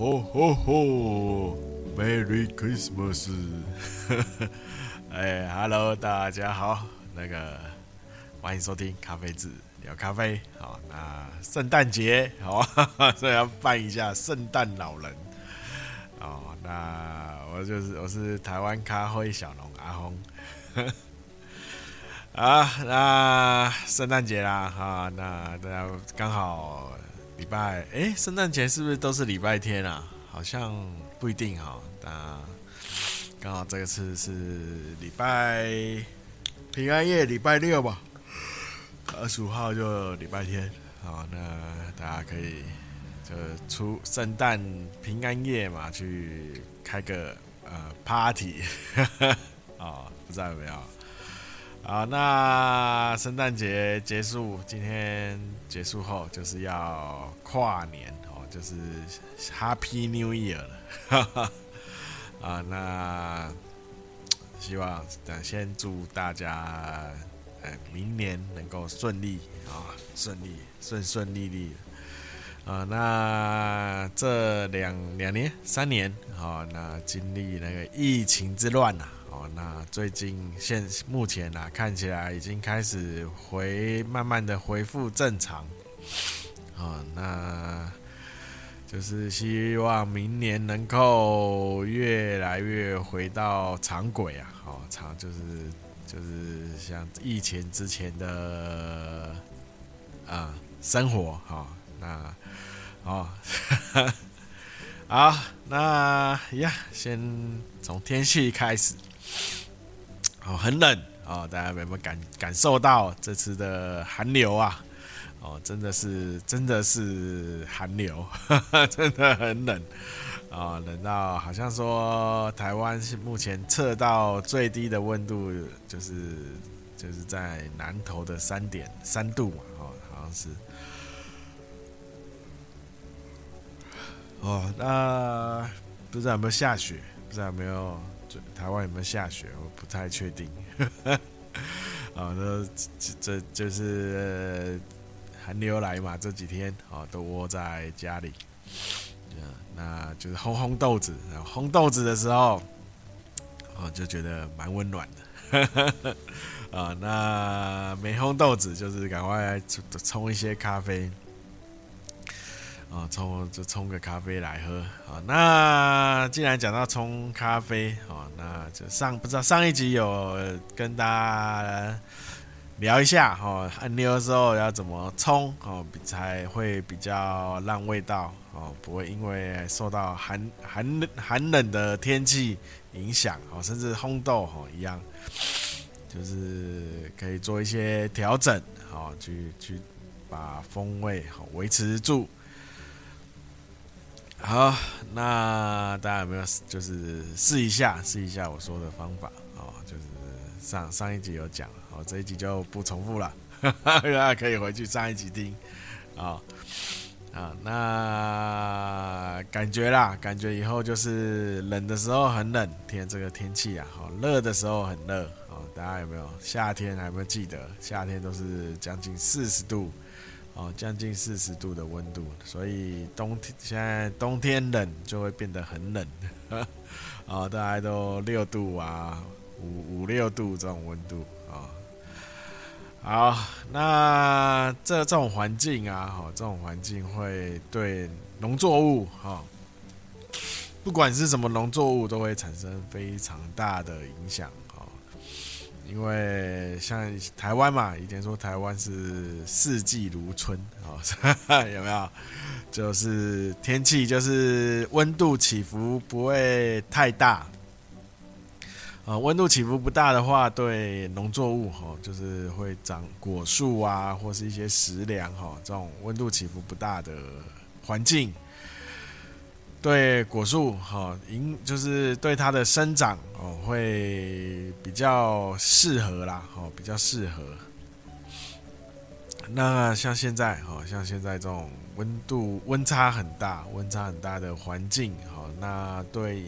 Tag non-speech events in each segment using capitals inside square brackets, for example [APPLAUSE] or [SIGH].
哦吼吼，Merry Christmas！[LAUGHS] 哎，Hello，大家好，那个欢迎收听咖啡志聊咖啡。好，那圣诞节好，[LAUGHS] 所以要扮一下圣诞老人。哦，那我就是我是台湾咖啡小龙阿红。[LAUGHS] 啊，那圣诞节啦，哈，那大家刚好。礼拜哎，圣诞节是不是都是礼拜天啊？好像不一定哈。那刚好这个次是礼拜平安夜，礼拜六吧。二十五号就礼拜天，好，那大家可以就出圣诞平安夜嘛，去开个呃 party，啊，[LAUGHS] 不知道有没有？好，那圣诞节结束，今天结束后就是要跨年哦，就是 Happy New Year 了。[LAUGHS] 啊，那希望等先祝大家呃明年能够顺利啊，顺利顺顺利利。啊，那这两两年三年啊，那经历那个疫情之乱呐。哦那最近现目前啊，看起来已经开始回慢慢的恢复正常，啊，那就是希望明年能够越来越回到常轨啊，哦，常就是就是像疫情之前的啊生活，哈，那哦，[LAUGHS] 好，那呀，先从天气开始。哦，很冷哦，大家有没有感感受到这次的寒流啊？哦，真的是真的是寒流，[LAUGHS] 真的很冷啊，哦，冷到好像说台湾是目前测到最低的温度就是就是在南投的三点三度嘛，哦，好像是。哦，那不知道有没有下雪？不知道有没有？台湾有没有下雪？我不太确定。[LAUGHS] 啊，那这这就是寒流来嘛，这几天啊都窝在家里。那就是烘烘豆子，烘豆子的时候，哦就觉得蛮温暖的。[LAUGHS] 啊，那没烘豆子，就是赶快冲一些咖啡。啊，冲就冲个咖啡来喝啊。那既然讲到冲咖啡，哦，那就上不知道上一集有跟大家聊一下，哦，按钮的时候要怎么冲，哦，才会比较让味道，哦，不会因为受到寒寒寒冷的天气影响，哦，甚至烘豆，哦，一样，就是可以做一些调整，哦，去去把风味好维持住。好，那大家有没有就是试一下试一下我说的方法哦？就是上上一集有讲，好，这一集就不重复了，大 [LAUGHS] 家可以回去上一集听啊啊。那感觉啦，感觉以后就是冷的时候很冷，天这个天气啊，好热的时候很热哦。大家有没有夏天还有没有记得？夏天都是将近四十度。哦，将近四十度的温度，所以冬天现在冬天冷就会变得很冷，啊，[LAUGHS] 大概都六度啊，五五六度这种温度啊。好，那这这种环境啊，哈，这种环境会对农作物哈，不管是什么农作物，都会产生非常大的影响。因为像台湾嘛，以前说台湾是四季如春哦，[LAUGHS] 有没有？就是天气就是温度起伏不会太大，啊，温度起伏不大的话，对农作物哈，就是会长果树啊，或是一些食粮哈，这种温度起伏不大的环境。对果树哈，因就是对它的生长哦，会比较适合啦，哦，比较适合。那像现在哈，像现在这种温度温差很大、温差很大的环境哈，那对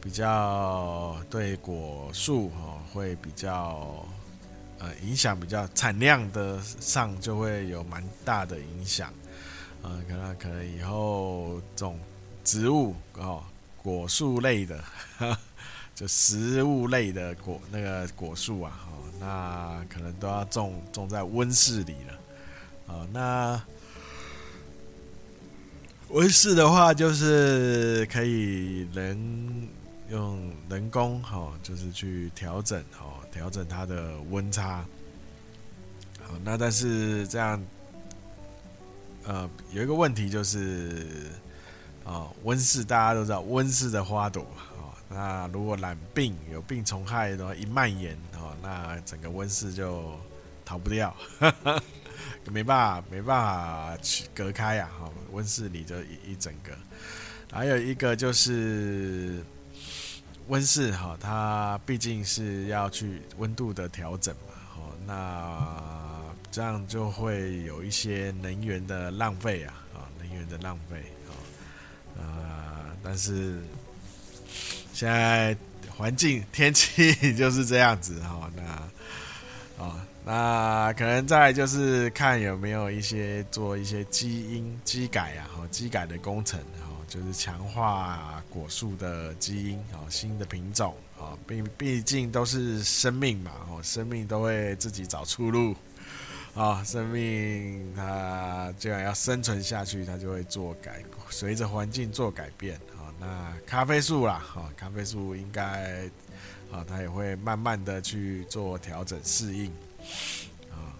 比较对果树哈，会比较呃影响比较产量的上就会有蛮大的影响。啊、可能可能以后种植物哦，果树类的，[LAUGHS] 就食物类的果那个果树啊，哦，那可能都要种种在温室里了，哦，那温室的话就是可以人用人工哈、哦，就是去调整哦，调整它的温差，好，那但是这样。呃，有一个问题就是，温室大家都知道，温室的花朵，哦，那如果染病有病虫害的话，一蔓延，哦，那整个温室就逃不掉，呵 [LAUGHS] 呵没办法，没办法去隔开呀，哈，温室里就一一整个。还有一个就是温室，哈，它毕竟是要去温度的调整嘛，哦，那。这样就会有一些能源的浪费啊，啊，能源的浪费啊，呃，但是现在环境天气就是这样子哈，那啊，那可能再就是看有没有一些做一些基因基改啊，哈，基改的工程，哈，就是强化果树的基因，啊，新的品种，啊，毕毕竟都是生命嘛，哦，生命都会自己找出路。啊、哦，生命它既然要生存下去，它就会做改，随着环境做改变。啊、哦，那咖啡树啦，哈、哦，咖啡树应该，啊、哦，它也会慢慢的去做调整适应。啊、哦，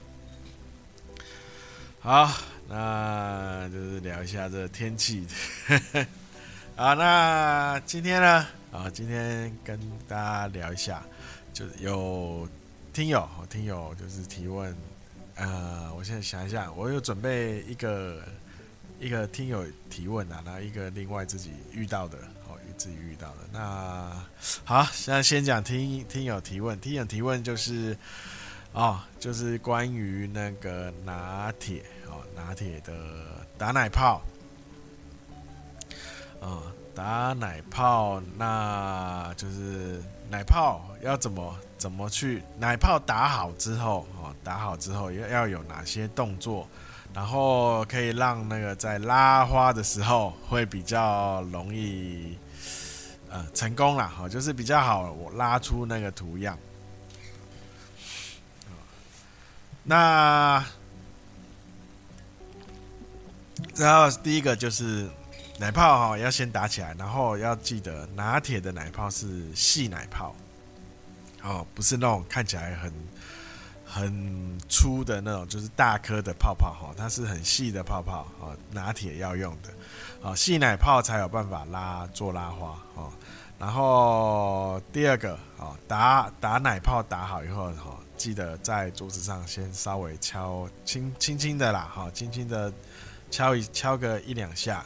好，那就是聊一下这天气。[LAUGHS] 啊，那今天呢，啊，今天跟大家聊一下，就是有听友，听友就是提问。呃，我现在想一下，我有准备一个一个听友提问啊，然后一个另外自己遇到的，哦，自己遇到的。那好，现在先讲听听友提问，听友提问就是哦，就是关于那个拿铁哦，拿铁的打奶泡，哦，打奶泡，那就是奶泡要怎么？怎么去奶泡打好之后，哦，打好之后要要有哪些动作，然后可以让那个在拉花的时候会比较容易，呃，成功啦，哈，就是比较好，我拉出那个图样。那然后第一个就是奶泡哈，要先打起来，然后要记得拿铁的奶泡是细奶泡。哦，不是那种看起来很很粗的那种，就是大颗的泡泡哈，它是很细的泡泡哦，拿铁要用的，哦，细奶泡才有办法拉做拉花哦。然后第二个哦，打打奶泡打好以后哈，记得在桌子上先稍微敲轻轻轻的啦，哈，轻轻的敲一敲个一两下，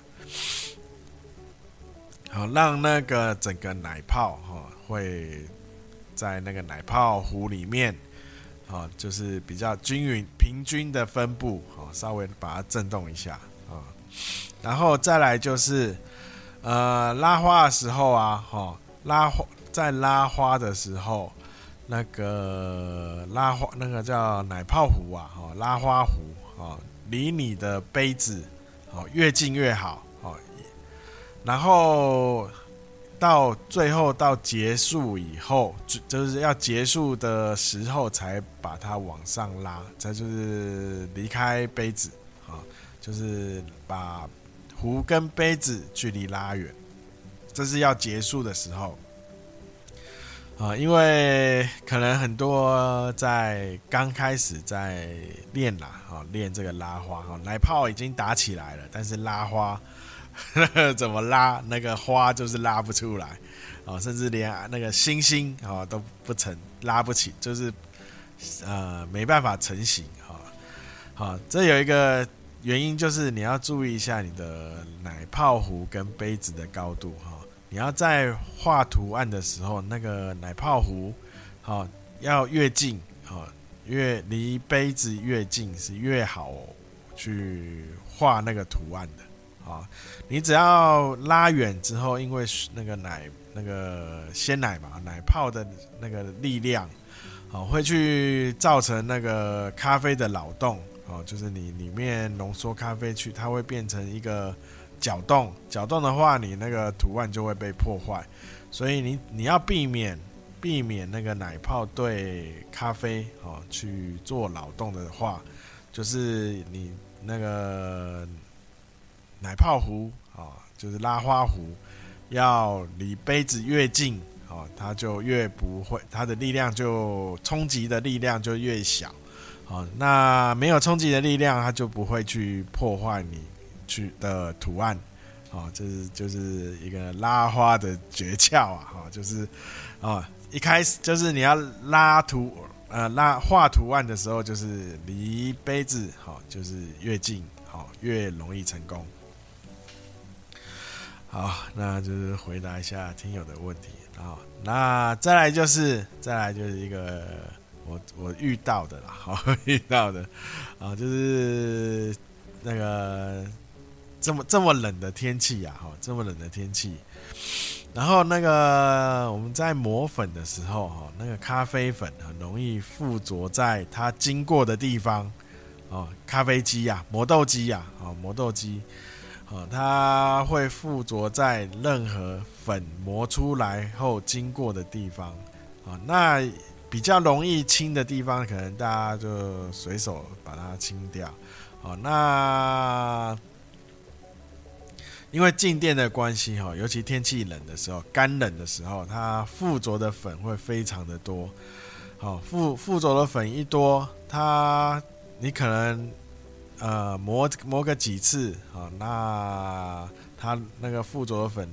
好，让那个整个奶泡哈会。在那个奶泡壶里面，啊，就是比较均匀、平均的分布，啊，稍微把它震动一下，啊，然后再来就是，呃，拉花的时候啊，哈，拉花在拉花的时候，那个拉花那个叫奶泡壶啊，哈，拉花壶，啊，离你的杯子，哦，越近越好，哦，然后。到最后到结束以后，就是要结束的时候才把它往上拉，再就是离开杯子啊，就是把壶跟杯子距离拉远，这是要结束的时候啊，因为可能很多在刚开始在练啦，啊，练这个拉花哈，奶泡已经打起来了，但是拉花。[LAUGHS] 怎么拉那个花就是拉不出来，哦，甚至连那个星星哦都不成，拉不起，就是呃没办法成型哈。好，这有一个原因就是你要注意一下你的奶泡壶跟杯子的高度哈。你要在画图案的时候，那个奶泡壶好要越近，好越离杯子越近是越好去画那个图案的。啊，你只要拉远之后，因为那个奶那个鲜奶嘛，奶泡的那个力量，哦，会去造成那个咖啡的扰动，哦，就是你里面浓缩咖啡去，它会变成一个搅动，搅动的话，你那个图案就会被破坏。所以你你要避免避免那个奶泡对咖啡哦去做扰动的话，就是你那个奶泡壶啊，就是拉花壶，要离杯子越近哦，它就越不会，它的力量就冲击的力量就越小。好，那没有冲击的力量，它就不会去破坏你去的图案。哦，这是就是一个拉花的诀窍啊！哈，就是啊，一开始就是你要拉图呃拉画图案的时候，就是离杯子好，就是越近好，越容易成功。好，那就是回答一下听友的问题。啊。那再来就是再来就是一个我我遇到的啦，[LAUGHS] 好遇到的。啊，就是那个。这么这么冷的天气呀，哈，这么冷的天气，然后那个我们在磨粉的时候，哈，那个咖啡粉很容易附着在它经过的地方，哦，咖啡机呀，磨豆机呀，啊，磨豆机，哦，它会附着在任何粉磨出来后经过的地方，啊，那比较容易清的地方，可能大家就随手把它清掉，好，那。因为静电的关系哈，尤其天气冷的时候，干冷的时候，它附着的粉会非常的多。好，附附着的粉一多，它你可能呃磨磨个几次啊，那它那个附着粉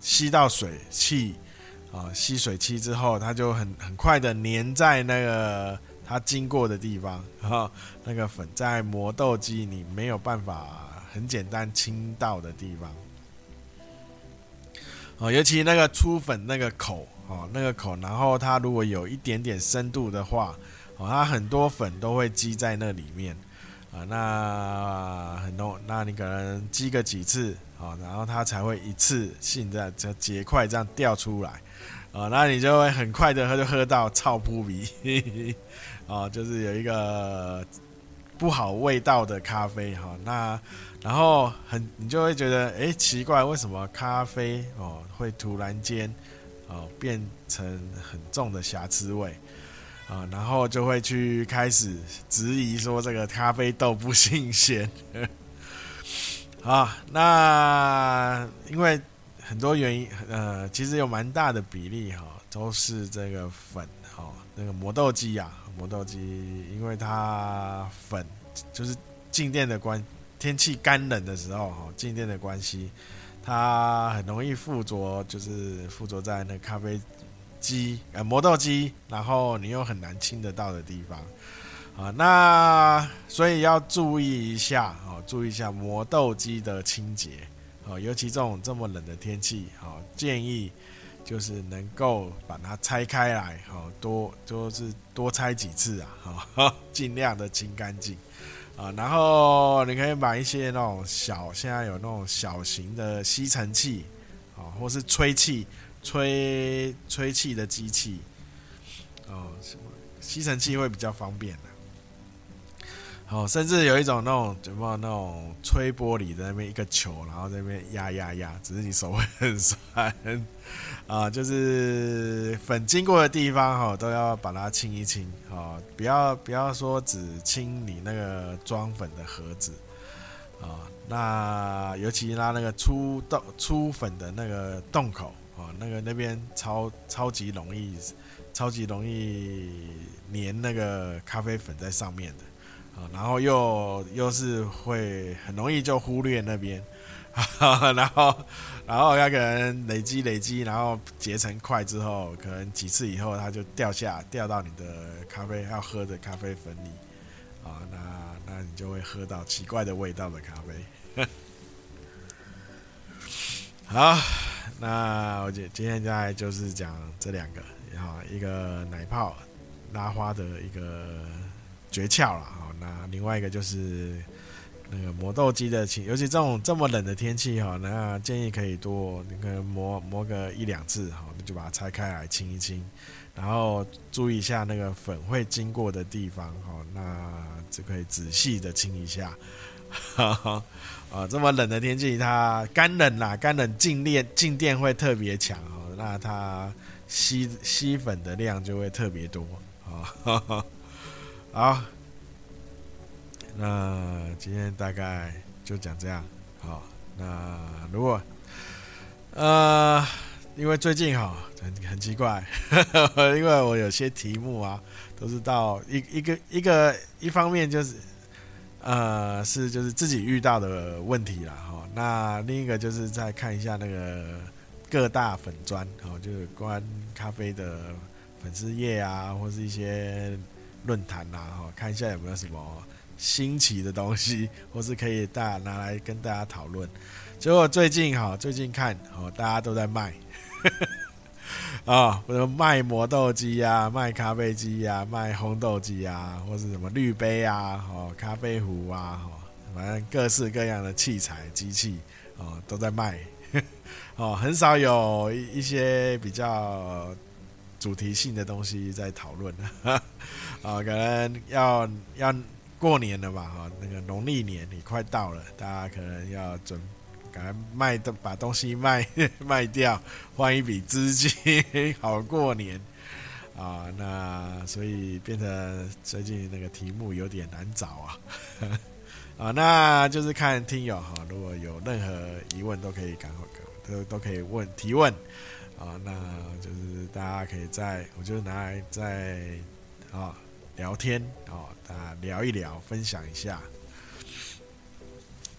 吸到水汽啊，吸水汽之后，它就很很快的粘在那个它经过的地方，然后那个粉在磨豆机你没有办法。很简单清到的地方，哦，尤其那个出粉那个口，哦，那个口，然后它如果有一点点深度的话，哦，它很多粉都会积在那里面，啊，那很多，那你可能积个几次，啊，然后它才会一次性的这结块这样掉出来，啊，那你就会很快的喝就喝到臭扑鼻，[LAUGHS] 啊，就是有一个不好味道的咖啡，哈，那。然后很，你就会觉得，哎，奇怪，为什么咖啡哦会突然间哦变成很重的瑕疵味啊？然后就会去开始质疑说这个咖啡豆不新鲜。好，[LAUGHS] 那因为很多原因，呃，其实有蛮大的比例哈，都是这个粉哈，那个磨豆机呀，磨豆机，因为它粉就是静电的关。天气干冷的时候，哈，静电的关系，它很容易附着，就是附着在那咖啡机、呃磨豆机，然后你又很难清得到的地方，啊，那所以要注意一下，啊，注意一下磨豆机的清洁，啊，尤其这种这么冷的天气，啊，建议就是能够把它拆开来，好多就是多拆几次啊，哈，[LAUGHS] 尽量的清干净。啊，然后你可以买一些那种小，现在有那种小型的吸尘器，啊，或是吹气、吹吹气的机器，哦，吸尘器会比较方便的。哦，甚至有一种那种什么那种吹玻璃的那边一个球，然后在那边压压压，只是你手会很酸。[LAUGHS] 啊，就是粉经过的地方哈，都要把它清一清啊，不要不要说只清你那个装粉的盒子啊，那尤其拉那个出洞出粉的那个洞口啊，那个那边超超级容易，超级容易粘那个咖啡粉在上面的啊，然后又又是会很容易就忽略那边。[LAUGHS] 然后，然后它可能累积累积，然后结成块之后，可能几次以后它就掉下，掉到你的咖啡要喝的咖啡粉里，啊，那那你就会喝到奇怪的味道的咖啡。[LAUGHS] 好，[LAUGHS] 那我今今天在就是讲这两个，然后一个奶泡拉花的一个诀窍了，好，那另外一个就是。那个磨豆机的清，尤其这种这么冷的天气哈，那建议可以多那个磨磨个一两次哈，那就把它拆开来清一清，然后注意一下那个粉会经过的地方哈，那就可以仔细的清一下。哈 [LAUGHS] 啊，这么冷的天气，它干冷啦，干冷静电静电会特别强哦，那它吸吸粉的量就会特别多啊。[LAUGHS] 好，那今天大概就讲这样。好，那如果呃，因为最近哈很很奇怪，[LAUGHS] 因为我有些题目啊，都是到一一个一个一方面就是。呃，是就是自己遇到的问题啦，哈。那另一个就是再看一下那个各大粉砖，哦，就是关咖啡的粉丝页啊，或是一些论坛呐，哈，看一下有没有什么新奇的东西，或是可以大拿来跟大家讨论。结果最近哈，最近看哦，大家都在卖。啊，或者卖磨豆机呀，卖咖啡机呀，卖烘豆机呀，或是什么滤杯啊，哦，咖啡壶啊，哦反正各式各样的器材机器哦都在卖，[LAUGHS] 哦，很少有一些比较主题性的东西在讨论，啊，[LAUGHS] 可能要要过年了吧，哈，那个农历年也快到了，大家可能要准。赶快卖的，把东西卖 [LAUGHS] 卖掉，换一笔资金，好过年啊！那所以变成最近那个题目有点难找啊！[LAUGHS] 啊，那就是看听友哈，如果有任何疑问都可以赶快都都可以问提问啊！那就是大家可以在，我就拿来在啊聊天啊，大家聊一聊，分享一下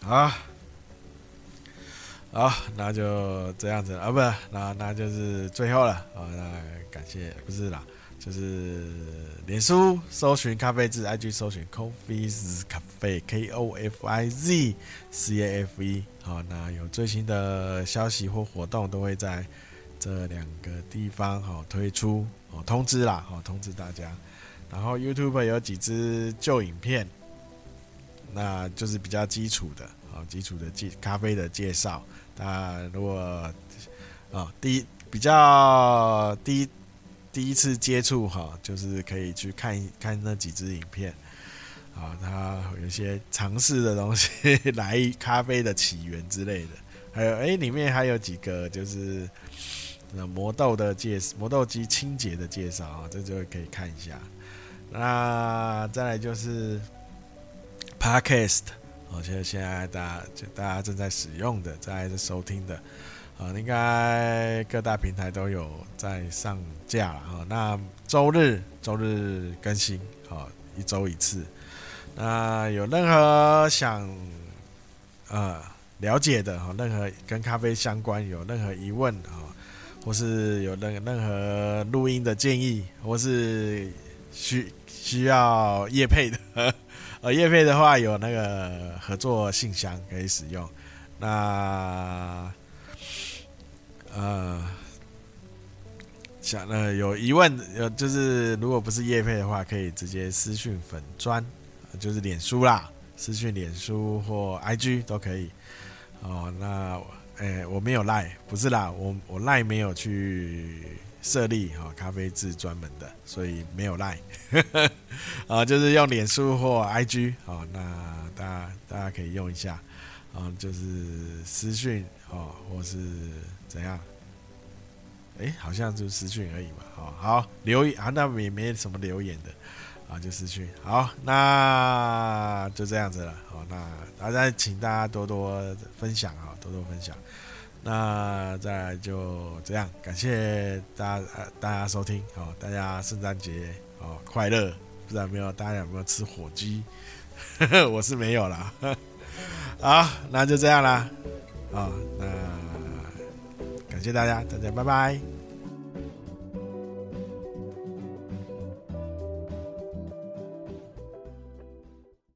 啊。好，那就这样子啊，不，那那就是最后了啊。那感谢，不是啦，就是脸书搜寻咖啡志，IG 搜寻 Coffee's Cafe，K O F I Z C A F E。好，那有最新的消息或活动，都会在这两个地方好推出哦，通知啦，好通知大家。然后 YouTube 有几支旧影片，那就是比较基础的，好基础的介咖啡的介绍。那，如果啊、第一比较第一第一次接触哈，就是可以去看一看那几支影片啊，它有一些尝试的东西，[LAUGHS] 来咖啡的起源之类的，还有哎，里面还有几个就是那磨豆的介磨豆机清洁的介绍啊，这就可以看一下。那再来就是 Podcast。哦，现在现在大家就大家正在使用的，在收听的，啊，应该各大平台都有在上架了哈。那周日周日更新，好，一周一次。那有任何想呃了解的哈，任何跟咖啡相关有任何疑问啊，或是有任任何录音的建议，或是需需要业配的。呃，业配的话有那个合作信箱可以使用。那呃，想呃有疑问，有就是如果不是业配的话，可以直接私讯粉砖，就是脸书啦，私讯脸书或 IG 都可以。哦，那诶、我没有赖，不是啦，我我赖没有去。设立哈咖啡志专门的，所以没有赖，[LAUGHS] 啊，就是用脸书或 IG 啊，那大家大家可以用一下啊，就是私讯哦，或是怎样？哎，好像就私讯而已嘛，好，好留言啊，那也没什么留言的啊，就私讯。好，那就这样子了，好，那大家请大家多多分享啊，多多分享。那再来就这样，感谢大家大家收听，好，大家圣诞节哦快乐！不知道没有大家有没有吃火鸡？[LAUGHS] 我是没有啦。好，那就这样啦，好，那感谢大家，大家拜拜。